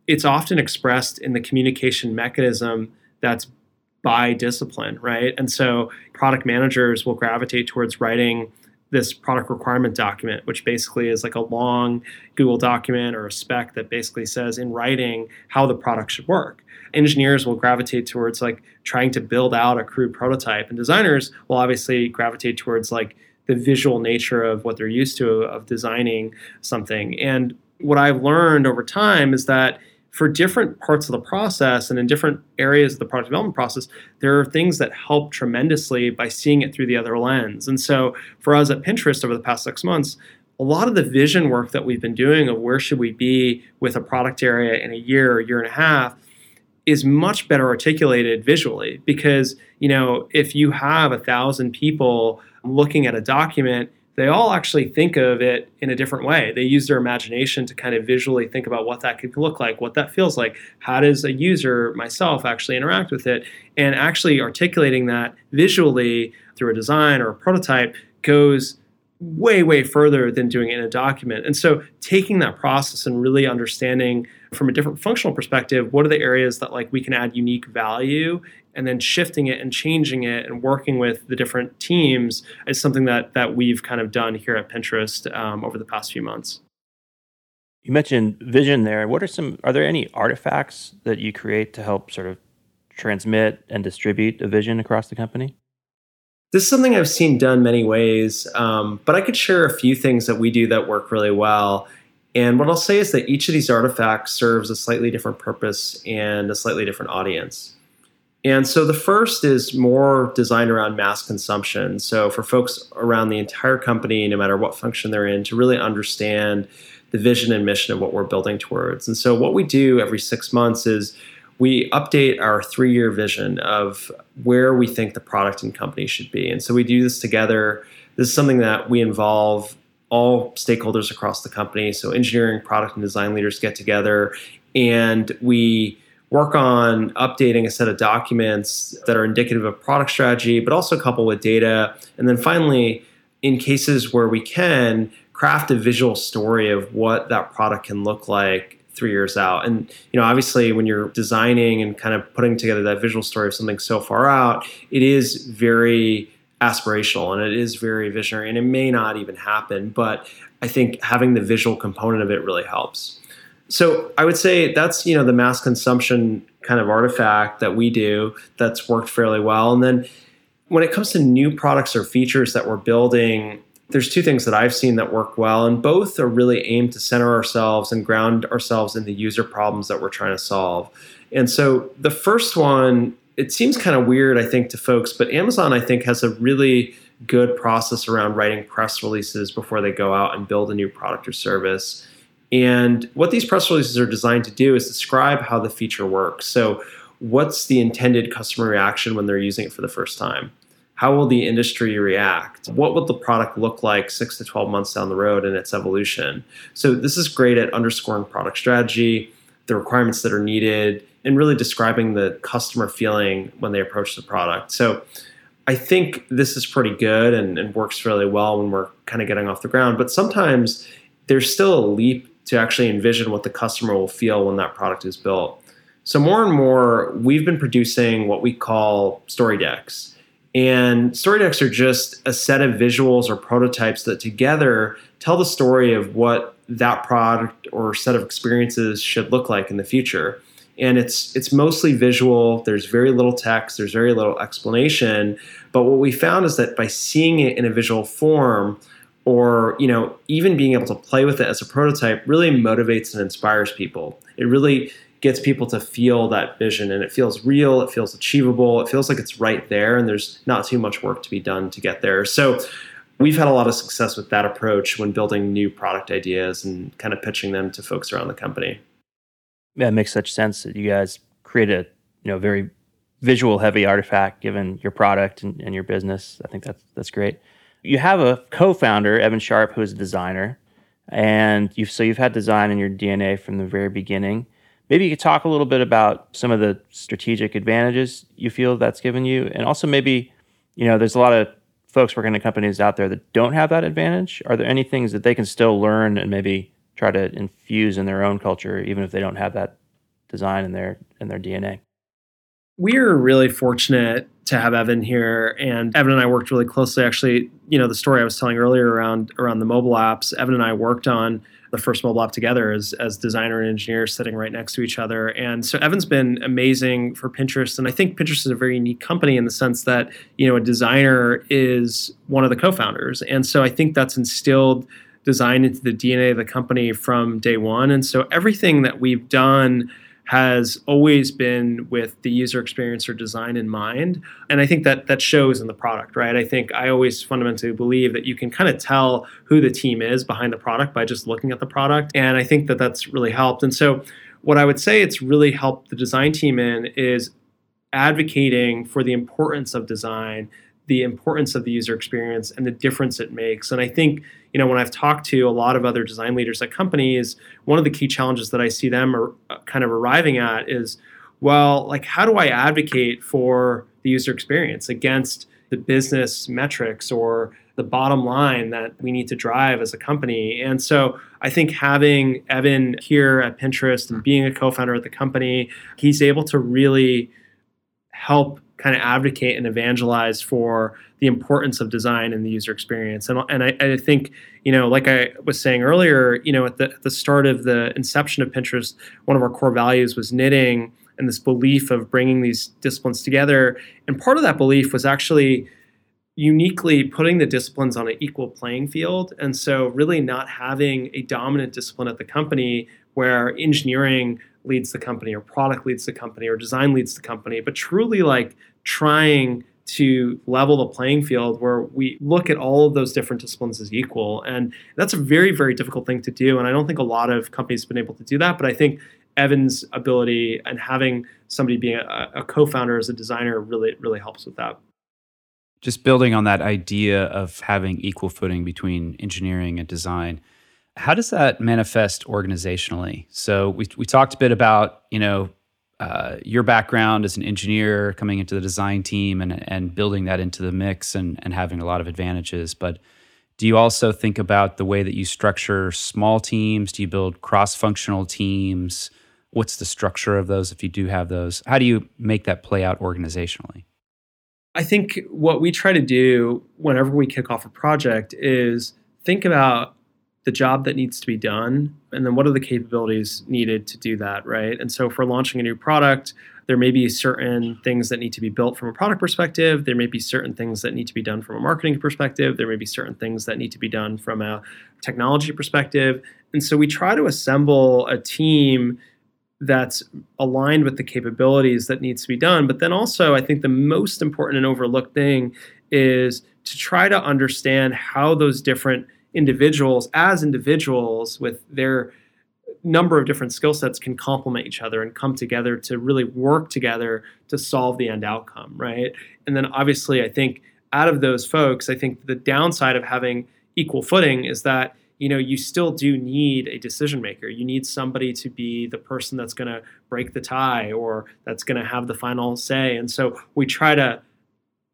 Speaker 3: it's often expressed in the communication mechanism that's by discipline, right? And so product managers will gravitate towards writing this product requirement document, which basically is like a long Google document or a spec that basically says in writing how the product should work. Engineers will gravitate towards like trying to build out a crude prototype, and designers will obviously gravitate towards like the visual nature of what they're used to of designing something. And what I've learned over time is that for different parts of the process and in different areas of the product development process, there are things that help tremendously by seeing it through the other lens. And so for us at Pinterest over the past six months, a lot of the vision work that we've been doing of where should we be with a product area in a year or year and a half is much better articulated visually because you know if you have a thousand people looking at a document they all actually think of it in a different way. They use their imagination to kind of visually think about what that could look like, what that feels like. How does a user, myself, actually interact with it? And actually articulating that visually through a design or a prototype goes way, way further than doing it in a document. And so taking that process and really understanding from a different functional perspective, what are the areas that like we can add unique value and then shifting it and changing it and working with the different teams is something that that we've kind of done here at Pinterest um, over the past few months.
Speaker 4: You mentioned vision there. What are some? Are there any artifacts that you create to help sort of transmit and distribute a vision across the company?
Speaker 3: This is something I've seen done many ways, um, but I could share a few things that we do that work really well. And what I'll say is that each of these artifacts serves a slightly different purpose and a slightly different audience. And so the first is more designed around mass consumption. So for folks around the entire company, no matter what function they're in, to really understand the vision and mission of what we're building towards. And so what we do every six months is we update our three year vision of where we think the product and company should be. And so we do this together. This is something that we involve all stakeholders across the company. So engineering, product, and design leaders get together and we work on updating a set of documents that are indicative of product strategy, but also coupled with data. And then finally, in cases where we can, craft a visual story of what that product can look like three years out. And you know, obviously, when you're designing and kind of putting together that visual story of something so far out, it is very aspirational and it is very visionary, and it may not even happen. But I think having the visual component of it really helps. So I would say that's you know the mass consumption kind of artifact that we do that's worked fairly well. And then when it comes to new products or features that we're building, there's two things that I've seen that work well, and both are really aimed to center ourselves and ground ourselves in the user problems that we're trying to solve. And so the first one, it seems kind of weird, I think, to folks, but Amazon, I think, has a really good process around writing press releases before they go out and build a new product or service. And what these press releases are designed to do is describe how the feature works. So, what's the intended customer reaction when they're using it for the first time? How will the industry react? What will the product look like six to 12 months down the road in its evolution? So, this is great at underscoring product strategy, the requirements that are needed, and really describing the customer feeling when they approach the product. So, I think this is pretty good and, and works really well when we're kind of getting off the ground. But sometimes there's still a leap to actually envision what the customer will feel when that product is built. So, more and more, we've been producing what we call story decks. And story decks are just a set of visuals or prototypes that together tell the story of what that product or set of experiences should look like in the future. And it's it's mostly visual. There's very little text. There's very little explanation. But what we found is that by seeing it in a visual form, or you know even being able to play with it as a prototype really motivates and inspires people. It really gets people to feel that vision and it feels real it feels achievable it feels like it's right there and there's not too much work to be done to get there. So we've had a lot of success with that approach when building new product ideas and kind of pitching them to folks around the company.
Speaker 4: Yeah it makes such sense that you guys create a you know very visual heavy artifact given your product and, and your business. I think that's that's great you have a co-founder, Evan Sharp, who is a designer, and you've so you've had design in your DNA from the very beginning. Maybe you could talk a little bit about some of the strategic advantages you feel that's given you, and also maybe, you know, there's a lot of folks working in companies out there that don't have that advantage. Are there any things that they can still learn and maybe try to infuse in their own culture, even if they don't have that design in their in their DNA?
Speaker 3: We're really fortunate to have Evan here, and Evan and I worked really closely. Actually, you know, the story I was telling earlier around around the mobile apps. Evan and I worked on the first mobile app together as as designer and engineer, sitting right next to each other. And so Evan's been amazing for Pinterest, and I think Pinterest is a very unique company in the sense that you know a designer is one of the co-founders, and so I think that's instilled design into the DNA of the company from day one. And so everything that we've done has always been with the user experience or design in mind. And i think that that shows in the product right? I think i always fundamentally believe that you can kind of tell who the team is behind the product by just looking at the product. And i think that that's really helped. And so what i would say it's really helped the design team in is advocating for the importance of design the importance of the user experience and the difference it makes. And I think, you know, when I've talked to a lot of other design leaders at companies, one of the key challenges that I see them are uh, kind of arriving at is, well, like how do I advocate for the user experience against the business metrics or the bottom line that we need to drive as a company. And so I think having Evan here at Pinterest and being a co-founder at the company, he's able to really help kind of advocate and evangelize for the importance of design and the user experience. And, and I, I think, you know, like I was saying earlier, you know, at the, at the start of the inception of Pinterest, one of our core values was knitting and this belief of bringing these disciplines together. And part of that belief was actually uniquely putting the disciplines on an equal playing field. And so, really, not having a dominant discipline at the company where engineering leads the company or product leads the company or design leads the company, but truly like trying to level the playing field where we look at all of those different disciplines as equal. And that's a very, very difficult thing to do. And I don't think a lot of companies have been able to do that. But I think Evan's ability and having somebody being a, a co founder as a designer really, really helps with that.
Speaker 2: Just building on that idea of having equal footing between engineering and design how does that manifest organizationally? So we we talked a bit about you know uh, your background as an engineer coming into the design team and and building that into the mix and and having a lot of advantages, but do you also think about the way that you structure small teams? Do you build cross functional teams? What's the structure of those if you do have those? How do you make that play out organizationally?
Speaker 3: I think what we try to do whenever we kick off a project is think about the job that needs to be done and then what are the capabilities needed to do that right? And so we're launching a new product there may be certain things that need to be built from a product perspective. There may be certain things that need to be done from a marketing perspective. There may be certain things that need to be done from a technology perspective. And so we try to assemble a team that's aligned with the capabilities that needs to be done. But then also i think the most important and overlooked thing is to try to understand how those different individuals as individuals with their number of different skill sets can complement each other and come together to really work together to solve the end outcome right? And then obviously i think out of those folks i think the downside of having equal footing is that you know you still do need a decision maker. You need somebody to be the person that's going to break the tie or that's going to have the final say. And so we try to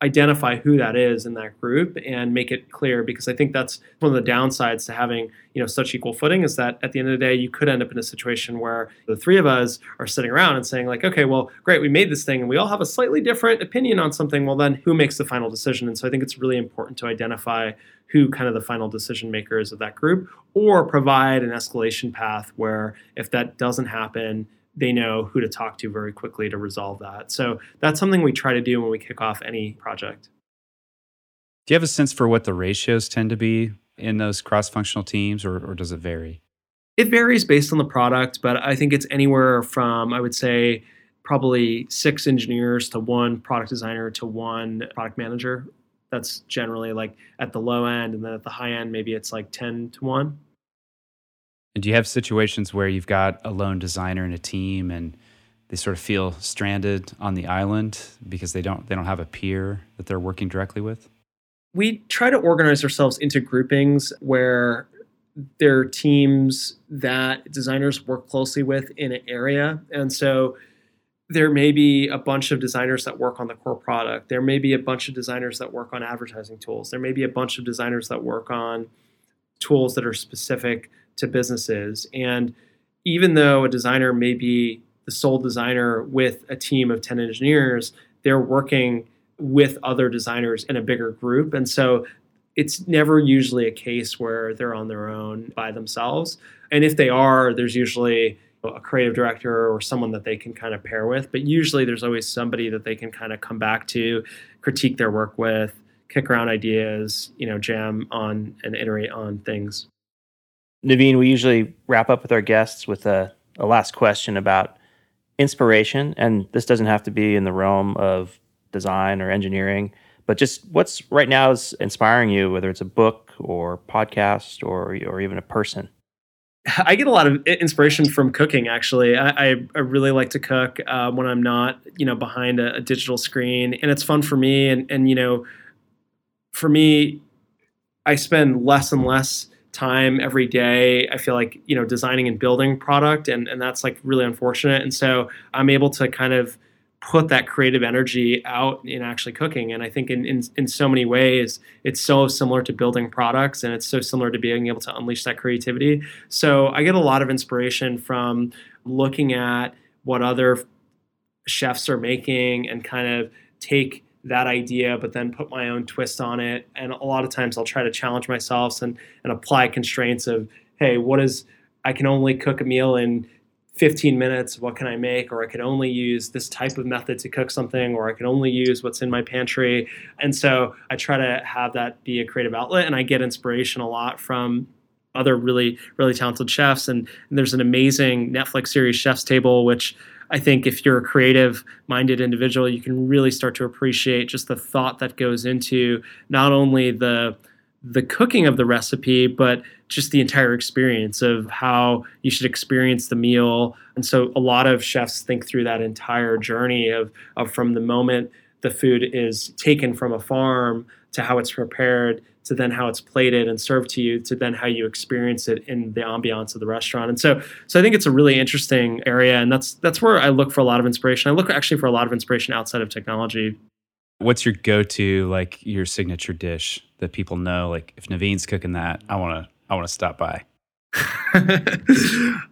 Speaker 3: identify who that is in that group and make it clear because I think that's one of the downsides to having you know such equal footing is that at the end of the day you could end up in a situation where the three of us are sitting around and saying like okay well great we made this thing and we all have a slightly different opinion on something. Well then who makes the final decision? And so I think it's really important to identify who kind of the final decision maker is of that group or provide an escalation path where if that doesn't happen they know who to talk to very quickly to resolve that. So that's something we try to do when we kick off any project.
Speaker 2: Do you have a sense for what the ratios tend to be in those cross functional teams, or, or does it vary?
Speaker 3: It varies based on the product, but I think it's anywhere from, I would say, probably six engineers to one product designer to one product manager. That's generally like at the low end. And then at the high end, maybe it's like 10 to 1.
Speaker 2: And do you have situations where you've got a lone designer in a team and they sort of feel stranded on the island because they don't they don't have a peer that they're working directly with?
Speaker 3: We try to organize ourselves into groupings where there are teams that designers work closely with in an area. And so there may be a bunch of designers that work on the core product. There may be a bunch of designers that work on advertising tools. There may be a bunch of designers that work on tools that are specific to businesses. And even though a designer may be the sole designer with a team of 10 engineers, they're working with other designers in a bigger group. And so it's never usually a case where they're on their own by themselves. And if they are, there's usually a creative director or someone that they can kind of pair with. But usually there's always somebody that they can kind of come back to, critique their work with, kick around ideas, you know, jam on and iterate on things.
Speaker 4: Naveen, we usually wrap up with our guests with a, a last question about inspiration. And this doesn't have to be in the realm of design or engineering, but just what's right now is inspiring you, whether it's a book or podcast or, or even a person?
Speaker 3: I get a lot of inspiration from cooking. Actually, I, I, really like to cook uh, when I'm not, you know, behind a, a, digital screen, and it's fun for me. And and you know, for me, I spend less and less time every day i feel like you know designing and building product and, and that's like really unfortunate. And so i'm able to kind of put that creative energy out in actually cooking. And i think in, in, in so many ways it's so similar to building products and it's so similar to being able to unleash that creativity. So i get a lot of inspiration from looking at what other chefs are making and kind of take that idea, but then put my own twist on it. And a lot of times I'll try to challenge myself and, and apply constraints of, hey, what is, I can only cook a meal in 15 minutes. What can I make? Or I can only use this type of method to cook something, or I can only use what's in my pantry. And so I try to have that be a creative outlet. And I get inspiration a lot from other really, really talented chefs. And, and there's an amazing Netflix series, Chef's Table, which I think if you're a creative minded individual, you can really start to appreciate just the thought that goes into not only the the cooking of the recipe, but just the entire experience of how you should experience the meal. And so a lot of chefs think through that entire journey of, of from the moment the food is taken from a farm to how it's prepared to then how it's plated and served to you to then how you experience it in the ambiance of the restaurant. And so so I think it's a really interesting area and that's that's where I look for a lot of inspiration. I look actually for a lot of inspiration outside of technology.
Speaker 2: What's your go-to like your signature dish that people know like if Naveen's cooking that, I want to I want to stop by.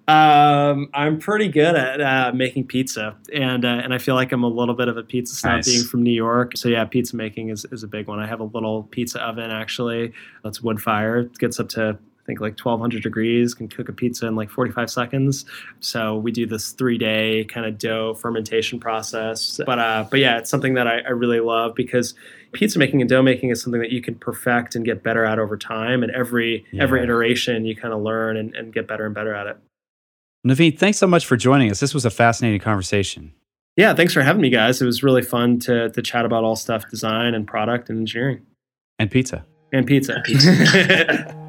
Speaker 3: um, I'm pretty good at uh, making pizza, and uh, and I feel like I'm a little bit of a pizza snob nice. being from New York. So yeah, pizza making is, is a big one. I have a little pizza oven actually that's wood fire. It gets up to I think like 1200 degrees, can cook a pizza in like 45 seconds. So we do this three day kind of dough fermentation process. But uh, but yeah, it's something that I, I really love because pizza making and dough making is something that you can perfect and get better at over time. And every yeah. every iteration, you kind of learn and, and get better and better at it.
Speaker 2: Naveen, thanks so much for joining us. This was a fascinating conversation.
Speaker 3: Yeah, thanks for having me, guys. It was really fun to to chat about all stuff design and product and engineering
Speaker 2: and pizza
Speaker 3: and pizza.